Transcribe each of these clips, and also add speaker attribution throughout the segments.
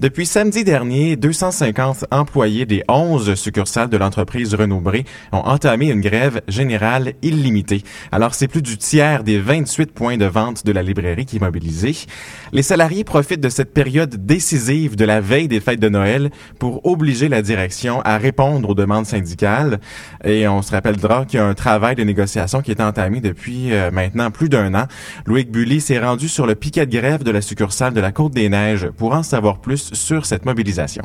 Speaker 1: Depuis samedi dernier, 250 employés des 11 succursales de l'entreprise Renaud-Bré ont entamé une grève générale illimitée. Alors, c'est plus du tiers des 28 points de vente de la librairie qui est mobilisé. Les salariés profitent de cette période décisive de la veille des fêtes de Noël pour obliger la direction à répondre aux demandes syndicales. Et on se rappellera qu'il y a un travail de négociation qui est entamé depuis euh, maintenant plus d'un an. Loïc Bully s'est rendu sur le piquet de grève de la succursale de la Côte-des-Neiges pour en savoir plus sur cette mobilisation.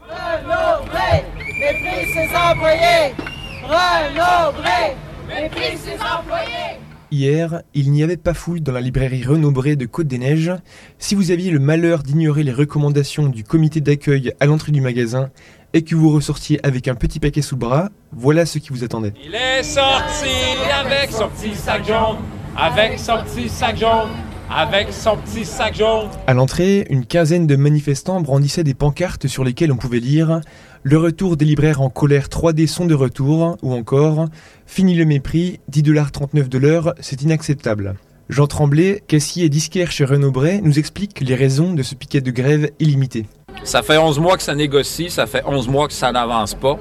Speaker 2: Renaud-Bré, méprise ses employés! Renaud-Bré, méprise ses employés!
Speaker 3: Hier, il n'y avait pas foule dans la librairie Renaud-Bré de Côte-des-Neiges. Si vous aviez le malheur d'ignorer les recommandations du comité d'accueil à l'entrée du magasin et que vous ressortiez avec un petit paquet sous le bras, voilà ce qui vous attendait.
Speaker 4: Il est sorti avec son petit sac jaune, avec son petit sac jaune, avec son petit sac jaune.
Speaker 3: À l'entrée, une quinzaine de manifestants brandissaient des pancartes sur lesquelles on pouvait lire Le retour des libraires en colère 3D sont de retour ou encore Fini le mépris, 10,39$ de l'heure, c'est inacceptable. Jean Tremblay, caissier et disquaire chez Renaud Bray, nous explique les raisons de ce piquet de grève illimité.
Speaker 4: Ça fait 11 mois que ça négocie, ça fait 11 mois que ça n'avance pas.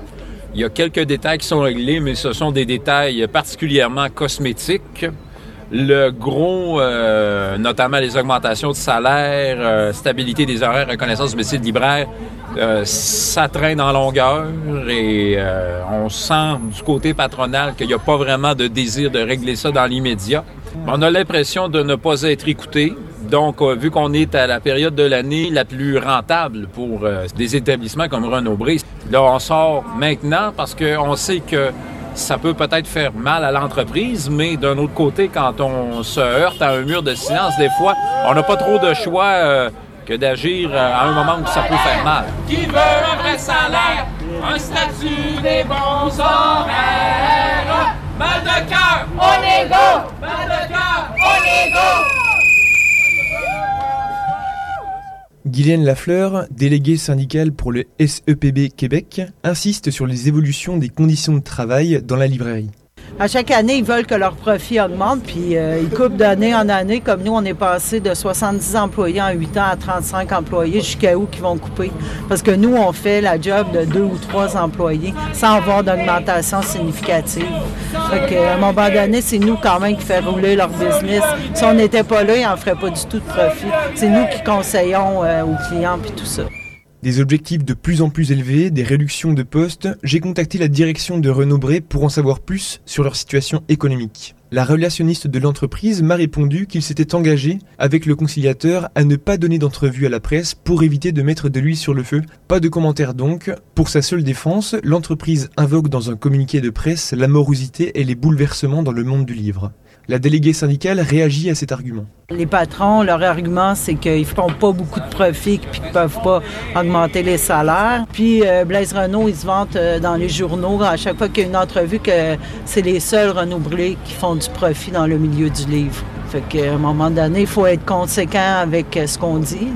Speaker 4: Il y a quelques détails qui sont réglés, mais ce sont des détails particulièrement cosmétiques. Le gros, euh, notamment les augmentations de salaire, euh, stabilité des horaires, reconnaissance du métier de libraire, euh, ça traîne en longueur et euh, on sent du côté patronal qu'il n'y a pas vraiment de désir de régler ça dans l'immédiat. On a l'impression de ne pas être écouté. Donc, euh, vu qu'on est à la période de l'année la plus rentable pour des établissements comme Renaud-Bré, là, on sort maintenant parce qu'on sait que ça peut peut-être faire mal à l'entreprise, mais d'un autre côté, quand on se heurte à un mur de silence, des fois, on n'a pas trop de choix euh, que d'agir euh, à un moment où ça peut faire mal.
Speaker 2: Qui veut un vrai salaire, un statut des bons horaires? Mal de cœur, on! Mal de cœur, on!
Speaker 3: Guylaine Lafleur, déléguée syndicale pour le SEPB Québec, insiste sur les évolutions des conditions de travail dans la librairie.
Speaker 5: À chaque année, ils veulent que leur profit augmente, puis euh, ils coupent d'année en année. Comme nous, on est passé de 70 employés en 8 ans à 35 employés. Jusqu'à où qu'ils vont couper? Parce que nous, on fait la job de deux ou trois employés sans avoir d'augmentation significative. Fait que, à un moment donné, c'est nous quand même qui fait rouler leur business. Si on n'était pas là, ils n'en feraient pas du tout de profit. C'est nous qui conseillons euh, aux clients, puis tout ça.
Speaker 3: Des objectifs de plus en plus élevés, des réductions de postes, j'ai contacté la direction de Renaud Bré pour en savoir plus sur leur situation économique. La relationniste de l'entreprise m'a répondu qu'il s'était engagé avec le conciliateur à ne pas donner d'entrevue à la presse pour éviter de mettre de l'huile sur le feu. Pas de commentaires donc. Pour sa seule défense, l'entreprise invoque dans un communiqué de presse la morosité et les bouleversements dans le monde du livre. La déléguée syndicale réagit à cet argument.
Speaker 5: Les patrons, leur argument, c'est qu'ils font pas beaucoup de profit puis qu'ils peuvent pas augmenter les salaires. Puis euh, Blaise Renault, il se vante euh, dans les journaux à chaque fois qu'il y a une entrevue que c'est les seuls Renault brûlés qui font du profit dans le milieu du livre. Fait qu'à un moment donné, il faut être conséquent avec euh, ce qu'on dit.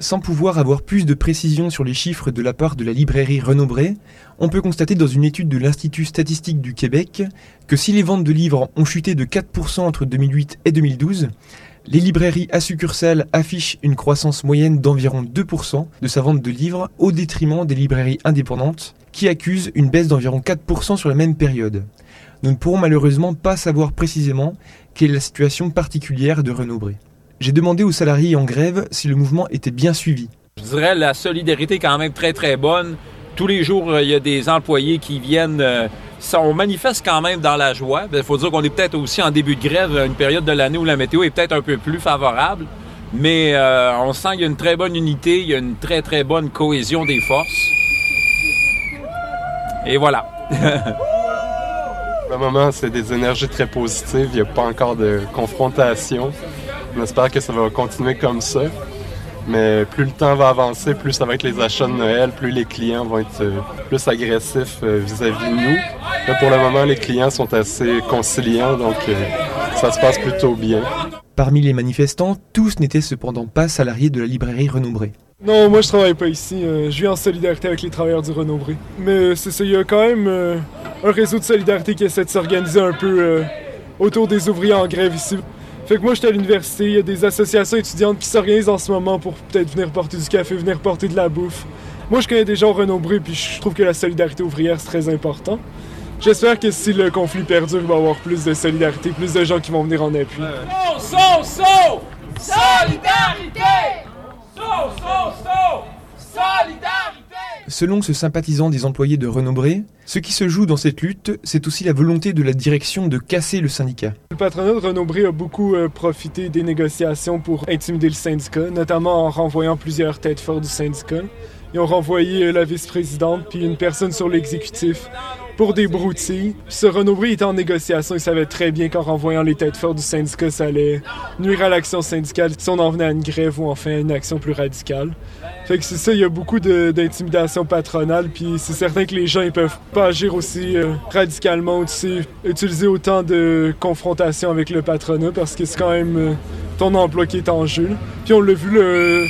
Speaker 3: Sans pouvoir avoir plus de précision sur les chiffres de la part de la librairie Renaud Bré, on peut constater dans une étude de l'Institut statistique du Québec que si les ventes de livres ont chuté de 4% entre 2008 et 2012, les librairies à succursales affichent une croissance moyenne d'environ 2% de sa vente de livres au détriment des librairies indépendantes qui accusent une baisse d'environ 4% sur la même période. Nous ne pourrons malheureusement pas savoir précisément quelle est la situation particulière de Renaud Bré. J'ai demandé aux salariés en grève si le mouvement était bien suivi.
Speaker 4: Je dirais la solidarité est quand même très très bonne. Tous les jours, euh, il y a des employés qui viennent. euh, on manifeste quand même dans la joie. Il faut dire qu'on est peut-être aussi en début de grève, une période de l'année où la météo est peut-être un peu plus favorable. Mais euh, on sent qu'il y a une très bonne unité, il y a une très très bonne cohésion des forces. Et voilà.
Speaker 6: Pour le moment, c'est des énergies très positives. Il n'y a pas encore de confrontation. On espère que ça va continuer comme ça. Mais plus le temps va avancer, plus ça va être les achats de Noël, plus les clients vont être euh, plus agressifs euh, vis-à-vis de nous. Là, pour le moment, les clients sont assez conciliants, donc euh, ça se passe plutôt bien.
Speaker 3: Parmi les manifestants, tous n'étaient cependant pas salariés de la librairie Renaud Bré.
Speaker 7: Non, moi je travaille pas ici. je vis en solidarité avec les travailleurs du Renaud-Bré. Mais c'est ça, il y a quand même un réseau de solidarité qui essaie de s'organiser un peu autour des ouvriers en grève ici. Fait que moi, j'étais à l'université, il y a des associations étudiantes qui s'organisent en ce moment pour peut-être venir porter du café, venir porter de la bouffe. Moi, je connais des gens renombrés, puis je trouve que la solidarité ouvrière, c'est très important. J'espère que si le conflit perdure, il va y avoir plus de solidarité, plus de gens qui vont venir en appui.
Speaker 2: So, so, so! Solidarité! So, so, so! Solidarité!
Speaker 3: Selon ce sympathisant des employés de Renaud-Bré, ce qui se joue dans cette lutte, c'est aussi la volonté de la direction de casser le syndicat.
Speaker 7: Le patronat de Renaud-Bré a beaucoup euh, profité des négociations pour intimider le syndicat, notamment en renvoyant plusieurs têtes fortes du syndicat. Ils ont renvoyé euh, la vice-présidente puis une personne sur l'exécutif pour des broutilles. Ce Renaud-Bré était en négociation. Il savait très bien qu'en renvoyant les têtes fortes du syndicat, ça allait nuire à l'action syndicale si on en venait à une grève ou enfin à une action plus radicale. Fait que c'est ça, il y a beaucoup d'intimidation patronale, puis c'est certain que les gens ils peuvent pas agir aussi euh, radicalement, aussi utiliser autant de confrontation avec le patronat parce que c'est quand même euh, ton emploi qui est en jeu. là. Puis on l'a vu, le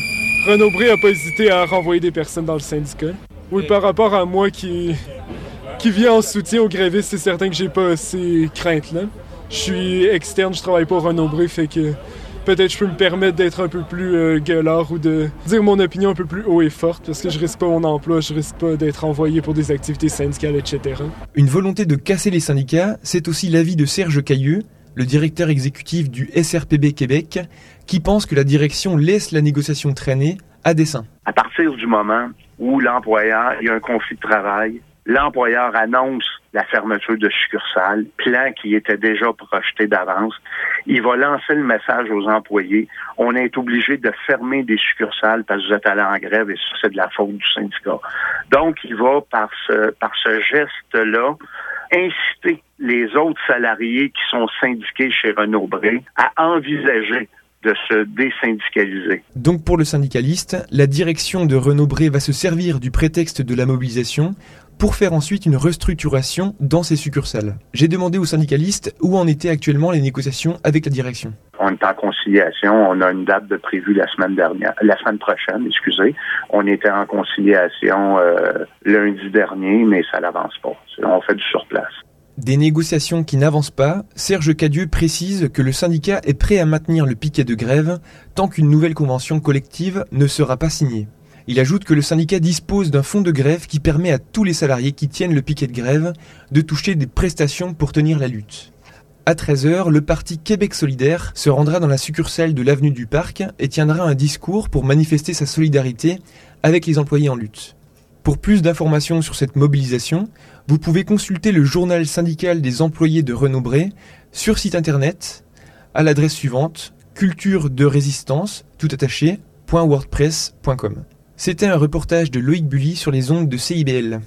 Speaker 7: Renaud Bré a pas hésité à renvoyer des personnes dans le syndicat. Oui, par rapport à moi qui qui vient en soutien aux grévistes, c'est certain que j'ai pas ces craintes-là. Je suis externe, je travaille pas au Renaud Bré, fait que peut-être je peux me permettre d'être un peu plus euh, gueulard ou de dire mon opinion un peu plus haut et forte parce que je risque pas mon emploi, je risque pas d'être envoyé pour des activités syndicales, etc.
Speaker 3: Une volonté de casser les syndicats, c'est aussi l'avis de Serge Cailleux, le directeur exécutif du SRPB Québec, qui pense que la direction laisse la négociation traîner à dessein.
Speaker 8: à partir du moment où l'employeur, il y a un conflit de travail, l'employeur annonce la fermeture de succursales, plan qui était déjà projeté d'avance, il va lancer le message aux employés, on est obligé de fermer des succursales parce que vous êtes allés en grève et ça, c'est de la faute du syndicat. Donc, il va, par ce, par ce geste-là, inciter les autres salariés qui sont syndiqués chez Renaud Bré à envisager de se désyndicaliser.
Speaker 3: Donc pour le syndicaliste, la direction de Renaud Bré va se servir du prétexte de la mobilisation pour faire ensuite une restructuration dans ses succursales. J'ai demandé aux syndicalistes où en étaient actuellement les négociations avec la direction.
Speaker 8: On est en conciliation. On a une date de prévue la semaine dernière, la semaine prochaine, excusez. On était en conciliation euh, lundi dernier, mais ça n'avance pas. On fait du surplace.
Speaker 3: Des négociations qui n'avancent pas, Serge Cadieux précise que le syndicat est prêt à maintenir le piquet de grève tant qu'une nouvelle convention collective ne sera pas signée. Il ajoute que le syndicat dispose d'un fonds de grève qui permet à tous les salariés qui tiennent le piquet de grève de toucher des prestations pour tenir la lutte. À 13h, le parti Québec solidaire se rendra dans la succursale de l'avenue du Parc et tiendra un discours pour manifester sa solidarité avec les employés en lutte. Pour plus d'informations sur cette mobilisation, vous pouvez consulter le journal syndical des employés de Renaud Bré sur site internet à l'adresse suivante culture de résistance tout. C'était un reportage de Loïc Bully sur les ondes de CIBL.